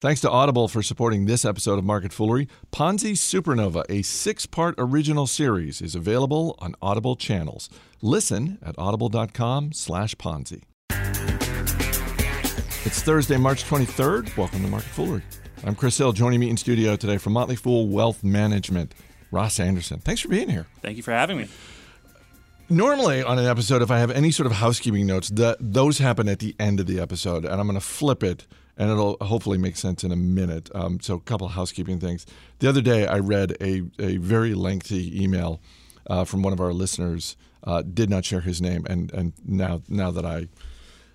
Thanks to Audible for supporting this episode of Market Foolery. Ponzi Supernova, a six part original series, is available on Audible channels. Listen at audible.com slash Ponzi. It's Thursday, March 23rd. Welcome to Market Foolery. I'm Chris Hill. Joining me in studio today from Motley Fool Wealth Management, Ross Anderson. Thanks for being here. Thank you for having me. Normally, on an episode, if I have any sort of housekeeping notes, that those happen at the end of the episode, and I'm going to flip it and it'll hopefully make sense in a minute. Um, so, a couple housekeeping things. The other day, I read a, a very lengthy email uh, from one of our listeners. Uh, did not share his name, and and now now that I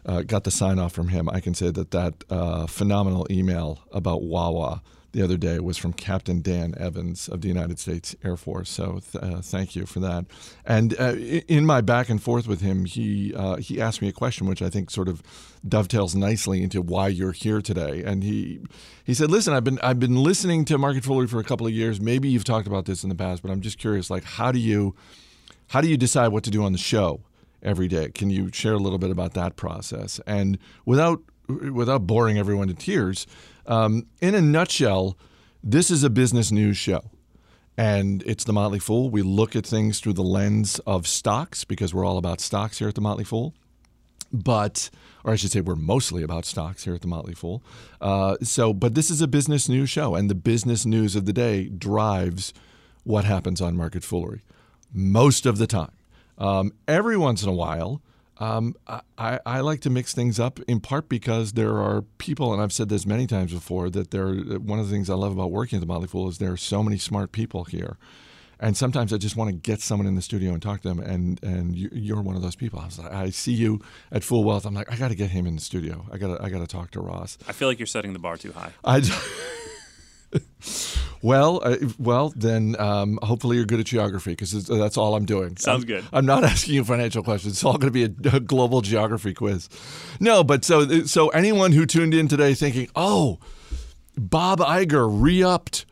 uh, got the sign off from him, I can say that that uh, phenomenal email about Wawa the other day was from Captain Dan Evans of the United States Air Force. So th- uh, thank you for that. And uh, in my back and forth with him, he uh, he asked me a question which I think sort of dovetails nicely into why you're here today. And he he said, "Listen, I've been I've been listening to Market Foolery for a couple of years. Maybe you've talked about this in the past, but I'm just curious. Like, how do you how do you decide what to do on the show?" Every day. Can you share a little bit about that process? And without without boring everyone to tears, um, in a nutshell, this is a business news show. And it's the Motley Fool. We look at things through the lens of stocks because we're all about stocks here at the Motley Fool. But, or I should say, we're mostly about stocks here at the Motley Fool. Uh, so, but this is a business news show, and the business news of the day drives what happens on Market Foolery most of the time. Um, every once in a while, um, I, I, like to mix things up in part because there are people, and I've said this many times before, that there. One of the things I love about working at the Motley Fool is there are so many smart people here, and sometimes I just want to get someone in the studio and talk to them. And and you're one of those people. I was like, I see you at Fool Wealth. I'm like, I got to get him in the studio. I got to I got to talk to Ross. I feel like you're setting the bar too high. I. well, uh, well, then um, hopefully you're good at geography because that's all I'm doing. Sounds I'm, good. I'm not asking you financial questions. It's all going to be a, a, global geography quiz. No, but so so anyone who tuned in today thinking, oh, Bob Iger re-upped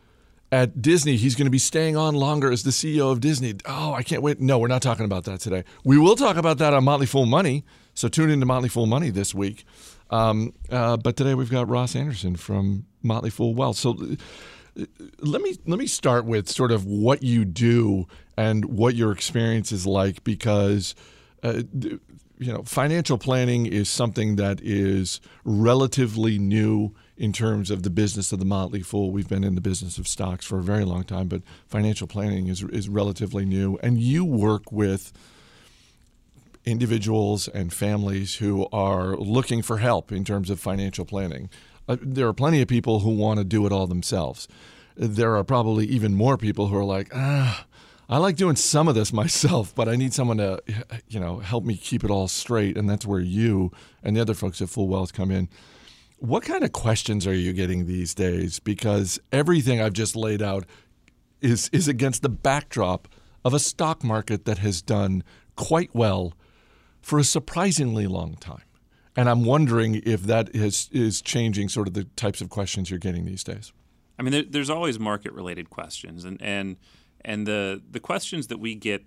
at Disney. He's going to be staying on longer as the CEO of Disney. Oh, I can't wait. No, we're not talking about that today. We will talk about that on Motley Fool Money. So tune into Motley Fool Money this week. Um, uh, but today we've got Ross Anderson from Motley Fool Wealth. So uh, let me let me start with sort of what you do and what your experience is like because uh, you know financial planning is something that is relatively new in terms of the business of the Motley Fool. We've been in the business of stocks for a very long time, but financial planning is is relatively new, and you work with individuals and families who are looking for help in terms of financial planning. Uh, there are plenty of people who want to do it all themselves. There are probably even more people who are like, ah, I like doing some of this myself, but I need someone to, you know, help me keep it all straight. And that's where you and the other folks at Fool Wealth come in. What kind of questions are you getting these days? Because everything I've just laid out is is against the backdrop of a stock market that has done quite well for a surprisingly long time. And I'm wondering if that is, is changing sort of the types of questions you're getting these days. I mean, there, there's always market related questions, and, and, and the, the questions that we get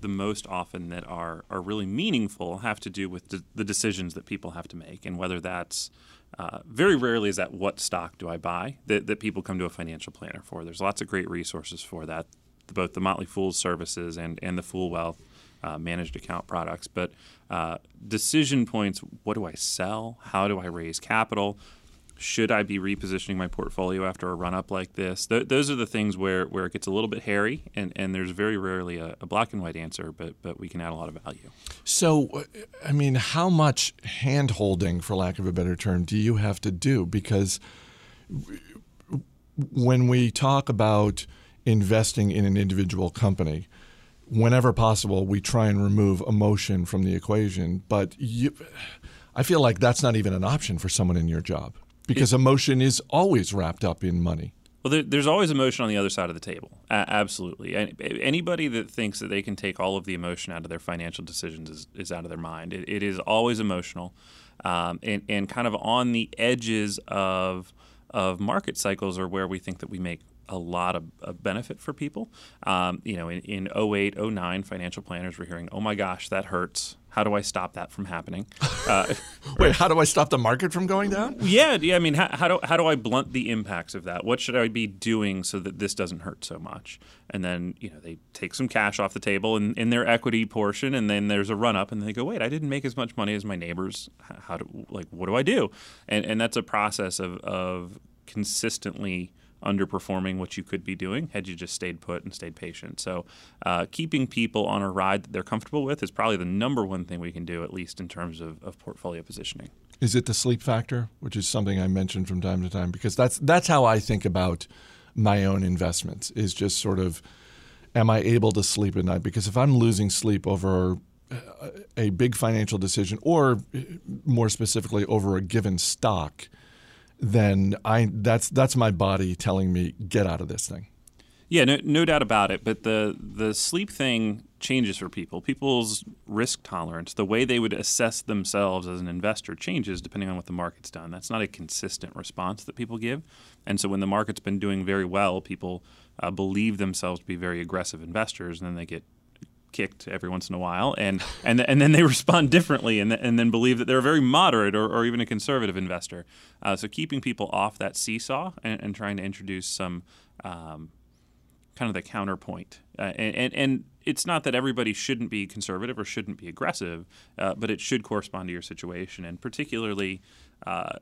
the most often that are, are really meaningful have to do with the, the decisions that people have to make, and whether that's uh, very rarely is that what stock do I buy that, that people come to a financial planner for. There's lots of great resources for that, both the Motley Fool's services and, and the Fool Wealth uh, managed account products. But uh, decision points what do I sell? How do I raise capital? Should I be repositioning my portfolio after a run up like this? Th- those are the things where, where it gets a little bit hairy, and, and there's very rarely a, a black and white answer, but, but we can add a lot of value. So, uh, I mean, how much hand holding, for lack of a better term, do you have to do? Because when we talk about investing in an individual company, whenever possible, we try and remove emotion from the equation. But you, I feel like that's not even an option for someone in your job because emotion is always wrapped up in money. Well, there, there's always emotion on the other side of the table. absolutely. Anybody that thinks that they can take all of the emotion out of their financial decisions is, is out of their mind. it, it is always emotional um, and, and kind of on the edges of, of market cycles are where we think that we make a lot of, of benefit for people. Um, you know, in, in 08, 09, financial planners were hearing, oh my gosh, that hurts. How do I stop that from happening? Uh, Wait, how do I stop the market from going down? Yeah, yeah. I mean, how, how, do how do I blunt the impacts of that? What should I be doing so that this doesn't hurt so much? And then you know they take some cash off the table in, in their equity portion, and then there's a run up, and they go, wait, I didn't make as much money as my neighbors. How do like what do I do? And and that's a process of of consistently underperforming what you could be doing had you just stayed put and stayed patient. So, uh, keeping people on a ride that they're comfortable with is probably the number one thing we can do, at least in terms of, of portfolio positioning. Is it the sleep factor, which is something I mentioned from time to time? Because that's that's how I think about my own investments. Is just sort of, am I able to sleep at night? Because if I'm losing sleep over a big financial decision, or more specifically over a given stock then I that's that's my body telling me get out of this thing. Yeah, no, no doubt about it. But the the sleep thing changes for people. People's risk tolerance, the way they would assess themselves as an investor, changes depending on what the market's done. That's not a consistent response that people give. And so when the market's been doing very well, people uh, believe themselves to be very aggressive investors, and then they get kicked every once in a while, and and and then they respond differently, and and then believe that they're a very moderate or, or even a conservative investor. Uh, so keeping people off that seesaw and, and trying to introduce some um, kind of the counterpoint, uh, and, and, and it's not that everybody shouldn't be conservative or shouldn't be aggressive, uh, but it should correspond to your situation, and particularly, uh,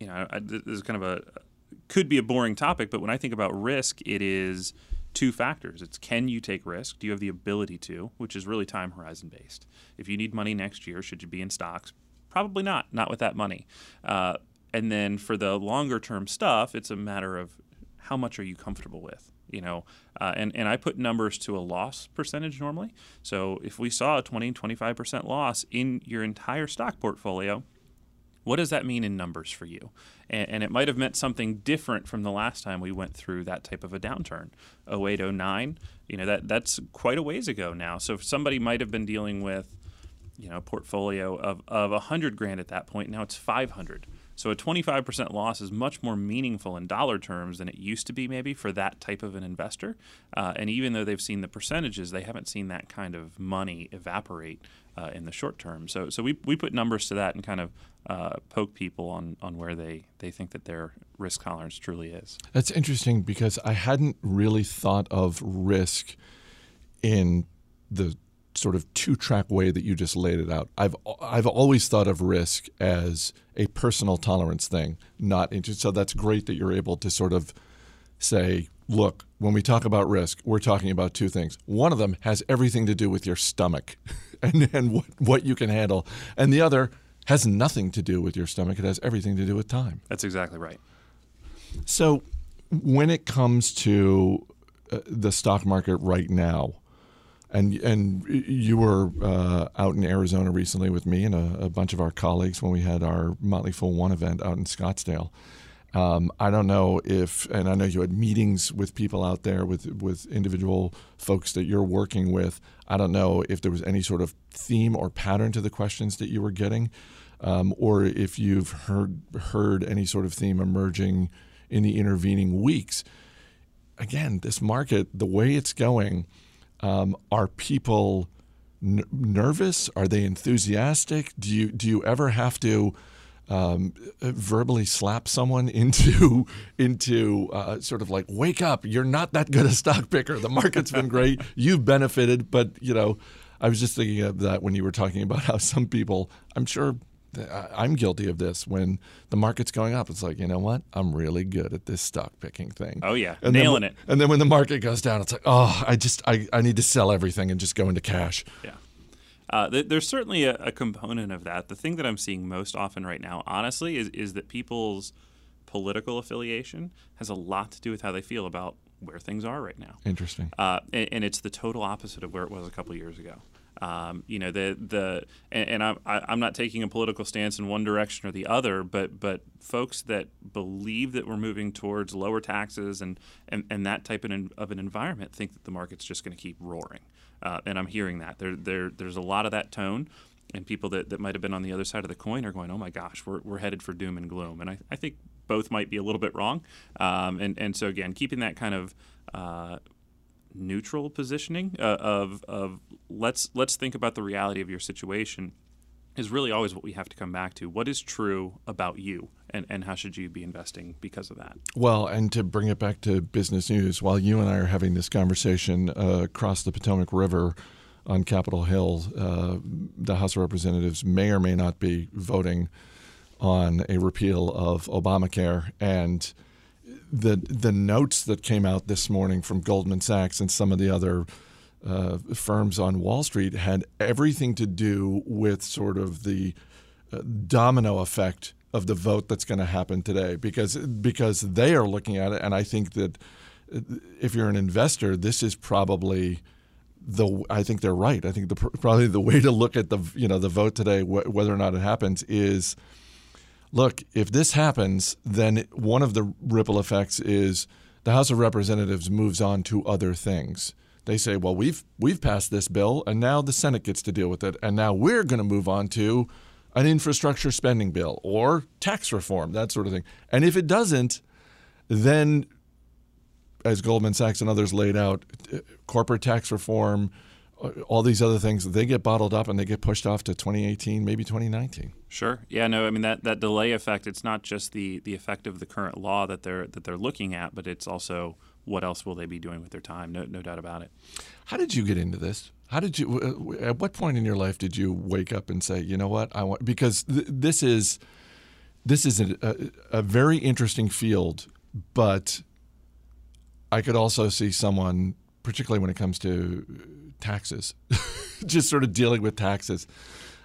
you know, I, this is kind of a could be a boring topic, but when I think about risk, it is two factors. It's can you take risk? Do you have the ability to, which is really time horizon based. If you need money next year, should you be in stocks? Probably not, not with that money. Uh, and then for the longer term stuff, it's a matter of how much are you comfortable with? You know, uh, and, and I put numbers to a loss percentage normally. So if we saw a 20, 25% loss in your entire stock portfolio, what does that mean in numbers for you? And, and, it might have meant something different from the last time we went through that type of a downturn. 08, 09, you know, that, that's quite a ways ago now. So somebody might have been dealing with, you know, a portfolio of, of 100 grand at that point. Now it's 500. So a 25% loss is much more meaningful in dollar terms than it used to be, maybe for that type of an investor. Uh, and even though they've seen the percentages, they haven't seen that kind of money evaporate uh, in the short term. So, so we, we put numbers to that and kind of uh, poke people on, on where they, they think that their risk tolerance truly is. That's interesting because I hadn't really thought of risk in the sort of two track way that you just laid it out. I've I've always thought of risk as a personal tolerance thing, not into, so that's great that you're able to sort of say, look, when we talk about risk, we're talking about two things. One of them has everything to do with your stomach and, and what, what you can handle, and the other has nothing to do with your stomach. It has everything to do with time. That's exactly right. So, when it comes to uh, the stock market right now, and and you were uh, out in Arizona recently with me and a, a, bunch of our colleagues when we had our Motley Fool One event out in Scottsdale. Um, I don't know if, and I know you had meetings with people out there with with individual folks that you're working with. I don't know if there was any sort of theme or pattern to the questions that you were getting, um, or if you've heard heard any sort of theme emerging in the intervening weeks. Again, this market, the way it's going um, are people n- nervous? Are they enthusiastic? Do you do you ever have to um, verbally slap someone into into uh, sort of like wake up? You're not that good a stock picker. The market's been great. You've benefited, but you know. I was just thinking of that when you were talking about how some people, I'm sure I'm guilty of this. When the market's going up, it's like, you know what? I'm really good at this stock picking thing. Oh yeah, and nailing then, it. And then when the market goes down, it's like, oh, I just I, I need to sell everything and just go into cash. Yeah. Uh, th- there's certainly a, a, component of that. The thing that I'm seeing most often right now, honestly, is is that people's political affiliation has a lot to do with how they feel about where things are right now. Interesting. Uh, and, and, it's the total opposite of where it was a couple years ago. Um, you know the the and, and I'm I'm not taking a political stance in one direction or the other, but but folks that believe that we're moving towards lower taxes and and, and that type of an, of an environment think that the market's just going to keep roaring. Uh, and I'm hearing that there there there's a lot of that tone. And people that, that might have been on the other side of the coin are going, oh my gosh, we're, we're headed for doom and gloom. And I, I think both might be a little bit wrong. Um, and and so again, keeping that kind of uh, neutral positioning uh, of of let's let's think about the reality of your situation is really always what we have to come back to. What is true about you, and, and how should you be investing because of that? Well, and to bring it back to business news, while you and I are having this conversation uh, across the Potomac River on Capitol Hill, uh, the House of Representatives may or may not be voting on a repeal of Obamacare. And the the notes that came out this morning from Goldman Sachs and some of the other uh, firms on Wall Street had everything to do with sort of the uh, domino effect of the vote that's going to happen today because because they are looking at it and I think that uh, if you're an investor this is probably the I think they're right. I think the probably the way to look at the you know the vote today wh- whether or not it happens is look if this happens then one of the ripple effects is the House of Representatives moves on to other things they say, well, we've we've passed this bill, and now the Senate gets to deal with it, and now we're going to move on to an infrastructure spending bill or tax reform, that sort of thing. And if it doesn't, then, as Goldman Sachs and others laid out, uh, corporate tax reform, all these other things, they get bottled up and they get pushed off to 2018, maybe 2019. Sure. Yeah. No. I mean that, that delay effect. It's not just the the effect of the current law that they're that they're looking at, but it's also what else will they be doing with their time? No, no doubt about it. How did you get into this? How did you? At what point in your life did you wake up and say, you know what, I want? Because th- this is this is a, a, a very interesting field, but I could also see someone, particularly when it comes to taxes, just sort of dealing with taxes.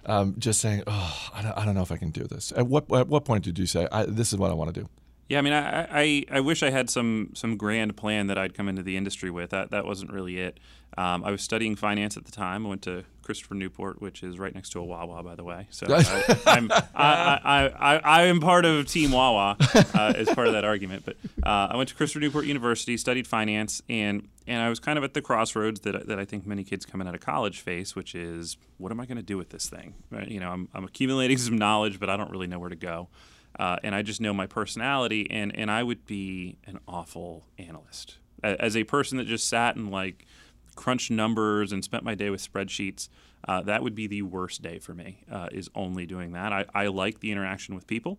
Um, just saying, oh, I don't, I don't, know if I can do this. At what at what point did you say, this is what I want to do? Yeah, I mean, I, I, I wish I had some some grand plan that I'd come into the industry with. That that wasn't really it. Um, I was studying finance at the time. I went to Christopher Newport, which is right next to a Wawa, by the way. So I, I'm I, I, I, I, am part of Team Wawa uh, as part of that argument. But uh, I went to Christopher Newport University, studied finance, and and I was kind of at the crossroads that that I think many kids coming out of college face, which is what am I going to do with this thing? Right? You know, I'm I'm accumulating some knowledge, but I don't really know where to go. Uh, and I just know my personality, and, and I would be an awful analyst. As a person that just sat and like crunched numbers and spent my day with spreadsheets, uh, that would be the worst day for me, uh, is only doing that. I, I like the interaction with people.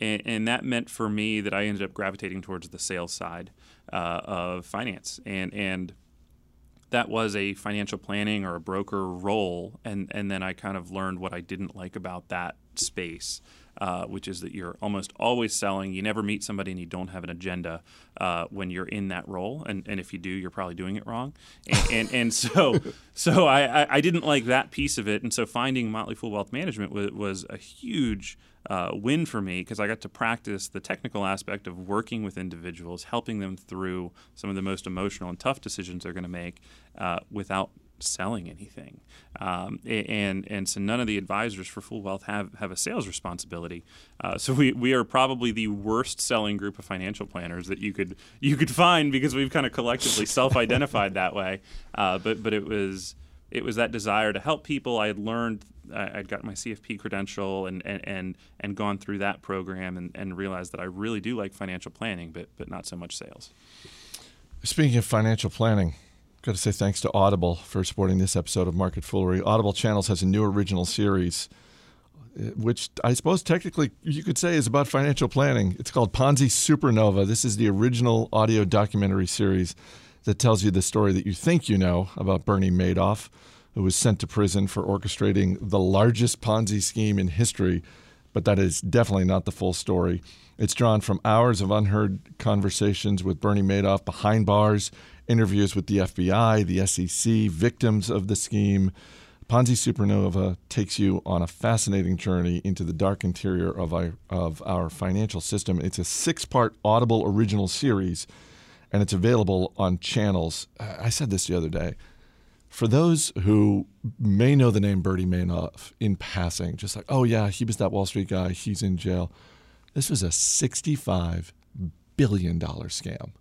And, and, that meant for me that I ended up gravitating towards the sales side uh, of finance. And, and that was a financial planning or a broker role. And, and then I kind of learned what I didn't like about that space uh, which is that you're almost always selling. You never meet somebody and you don't have an agenda uh, when you're in that role, and, and if you do, you're probably doing it wrong. And and, and so so I, I didn't like that piece of it, and so finding Motley Fool Wealth Management was, was a huge. Uh, win for me because I got to practice the technical aspect of working with individuals, helping them through some of the most emotional and tough decisions they're going to make uh, without selling anything. Um, and and so none of the advisors for Fool Wealth have, have a sales responsibility. Uh, so we, we are probably the worst selling group of financial planners that you could you could find because we've kind of collectively self identified that way. Uh, but but it was it was that desire to help people. I had learned I'd got my CFP credential and, and, and, and gone through that program and, and realized that I really do like financial planning, but but not so much sales. Speaking of financial planning, Got to say thanks to Audible for supporting this episode of Market Foolery. Audible Channels has a new original series, uh, which I suppose technically you could say is about financial planning. It's called Ponzi Supernova. This is the original audio documentary series that tells you the story that you think you know about Bernie Madoff, who was sent to prison for orchestrating the largest Ponzi scheme in history. But that is definitely not the full story. It's drawn from hours of unheard conversations with Bernie Madoff behind bars interviews with the FBI, the SEC, victims of the scheme. Ponzi Supernova takes you on a fascinating journey into the dark interior of our, of our financial system. It's a six part Audible original series, and it's available on channels. I said this the other day. For those who may know the name Bernie Madoff in passing, just like, oh, yeah, he was that Wall Street guy, he's in jail. This was a $65 billion scam.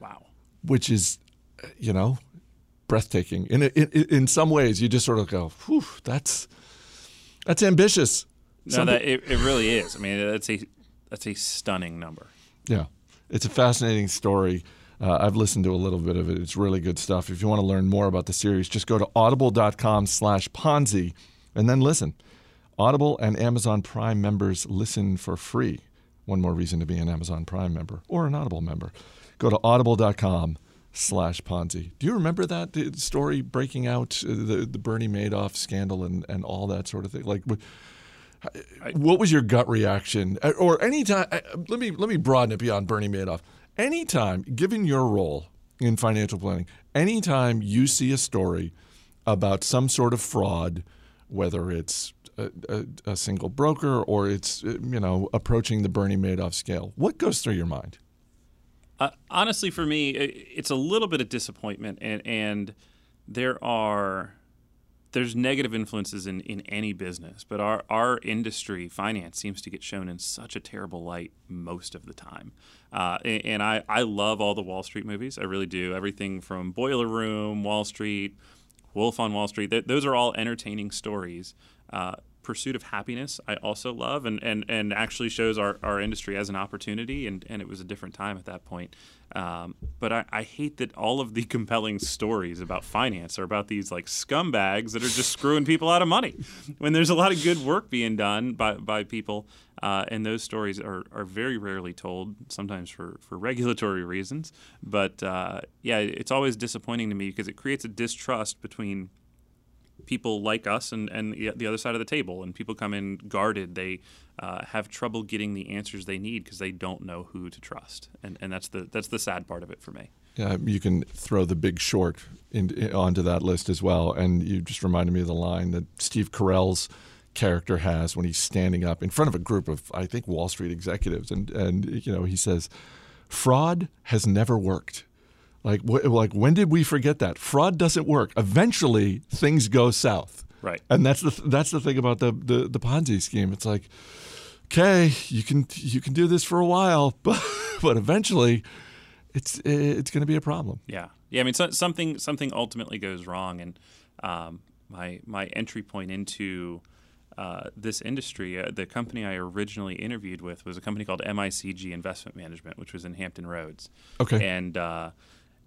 Wow. Which is you know, breathtaking. In, in, in some ways, you just sort of go, "Whew, that's that's ambitious." No, that it, it really is. I mean, that's a that's a stunning number. Yeah, it's a fascinating story. Uh, I've listened to a little bit of it. It's really good stuff. If you want to learn more about the series, just go to audible.com slash Ponzi and then listen. Audible and Amazon Prime members listen for free. One more reason to be an Amazon Prime member or an Audible member. Go to audible.com slash Ponzi. Do you remember that story breaking out, uh, the, the Bernie Madoff scandal and, and all that sort of thing? Like, what was your gut reaction? Uh, or anytime, uh, let me, let me broaden it beyond Bernie Madoff. Anytime, given your role in financial planning, anytime you see a story about some sort of fraud, whether it's a, a, a, single broker or it's you know approaching the Bernie Madoff scale, what goes through your mind? Uh, honestly, for me, it's a little bit of disappointment, and and there are there's negative influences in, in any business, but our, our industry, finance, seems to get shown in such a terrible light most of the time. Uh, and, and I, I love all the Wall Street movies. I really do. Everything from Boiler Room, Wall Street, Wolf on Wall Street. Th- those are all entertaining stories. Uh, pursuit of happiness I also love and, and, and actually shows our, our industry as an opportunity and, and it was a different time at that point. Um, but I, I hate that all of the compelling stories about finance are about these like scumbags that are just screwing people out of money when there's a lot of good work being done by, by people uh, and those stories are, are very rarely told, sometimes for, for regulatory reasons. But uh, yeah, it's always disappointing to me because it creates a distrust between – people like us and, and the other side of the table. And people come in guarded. They uh, have trouble getting the answers they need because they don't know who to trust. And, and that's the that's the sad part of it for me. Yeah, you can throw the Big Short in, onto that list as well. And you just reminded me of the line that Steve Carell's character has when he's standing up in front of a group of I think Wall Street executives, and and you know he says, "Fraud has never worked." Like, wh- like when did we forget that fraud doesn't work? Eventually, things go south. Right. And that's the th- that's the thing about the, the the Ponzi scheme. It's like, okay, you can you can do this for a while, but but eventually, it's it's going to be a problem. Yeah. Yeah. I mean, so, something something ultimately goes wrong, and um, my my entry point into uh, this industry, uh, the company I originally interviewed with was a company called MICG Investment Management, which was in Hampton Roads. Okay. And uh,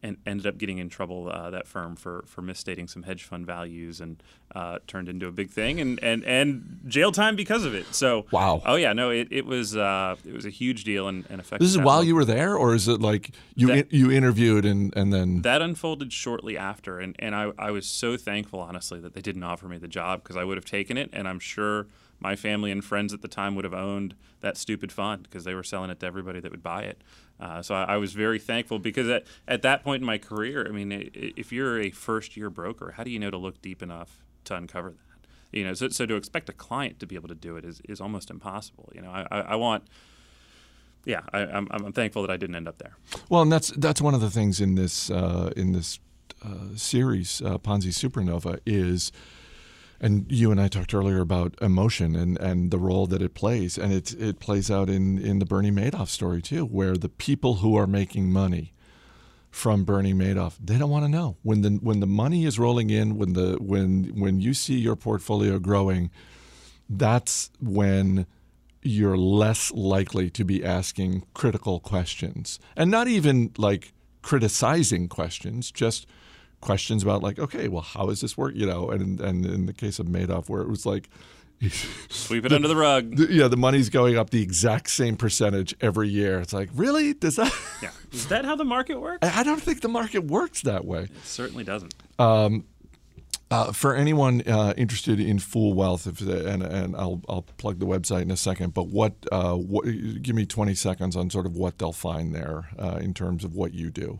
and ended up getting in trouble uh, that firm for for misstating some hedge fund values and uh, turned into a big thing and, and and jail time because of it. So wow. Oh yeah, no, it, it was uh, it was a huge deal and, and affected. This is while you were there, or is it like you that, in, you interviewed and and then that unfolded shortly after, and and I I was so thankful honestly that they didn't offer me the job because I would have taken it, and I'm sure my family and friends at the time would have owned that stupid fund because they were selling it to everybody that would buy it. Uh, so I, I, was very thankful because at, at that point in my career, I mean, if you're a first year broker, how do you know to look deep enough to uncover that? You know, so, so to expect a client to be able to do it is, is almost impossible. You know, I, I, I want yeah, I, am I'm, I'm thankful that I didn't end up there. Well, and that's that's one of the things in this uh, in this uh, series, uh, Ponzi Supernova, is and you and I talked earlier about emotion and, and the role that it plays, and it it plays out in, in the Bernie Madoff story too, where the people who are making money from Bernie Madoff, they don't want to know. When the when the money is rolling in, when the when when you see your portfolio growing, that's when you're less likely to be asking critical questions, and not even like criticizing questions, just questions about like, okay, well, how is this work? You know, and and in the case of Madoff, where it was like. Sweep it the, under the rug. The, yeah, the money's going up the exact same percentage every year. It's like, really? Does that? Yeah. Is that how the market works? I don't think the market works that way. It certainly doesn't. Um, uh, for anyone uh, interested in Fool Wealth, if, and, and I'll, I'll plug the website in a second, but what, uh, what give me 20 seconds on sort of what they'll find there uh, in terms of what you do.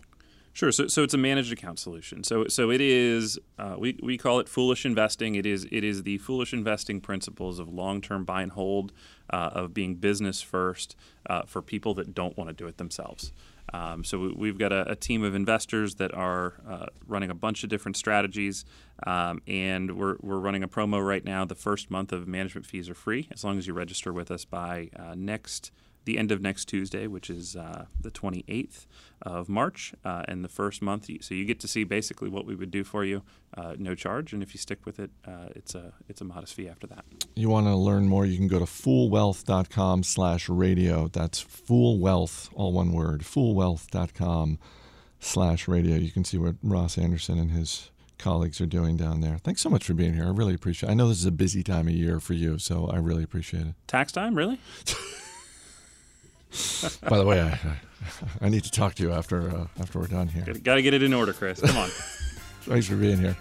Sure. So, so it's a managed account solution. So, so it is. Uh, we, we call it foolish investing. It is it is the foolish investing principles of long term buy and hold, uh, of being business first uh, for people that don't want to do it themselves. Um, so we've got a, a, team of investors that are uh, running a bunch of different strategies, um, and we're, we're running a promo right now. The first month of management fees are free as long as you register with us by uh, next the end of next Tuesday, which is uh, the 28th of March, uh, and the first month. So you get to see basically what we would do for you, uh, no charge, and if you stick with it, uh, it's a it's a modest fee after that. You want to learn more? You can go to foolwealth.com/radio. That's foolwealth, all one word. Foolwealth.com/slash radio. You can see what Ross Anderson and his colleagues are doing down there. Thanks so much for being here. I really appreciate it. I know this is a busy time of year for you, so I really appreciate it. Tax time, really? By the way, I, I, need to talk to you after uh, after we're done here. Got to get it in order, Chris. Come on. Thanks for being here.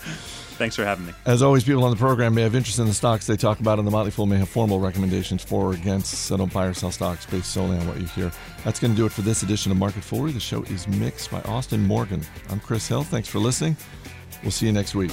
Thanks for having me. As always, people on the program may have interest in the stocks they talk about, and the Motley Fool may have formal recommendations for or against. So don't buy or sell stocks based solely on what you hear. That's going to do it for this edition of Market Foolery. The show is mixed by Austin Morgan. I'm Chris Hill. Thanks for listening. We'll see you next week.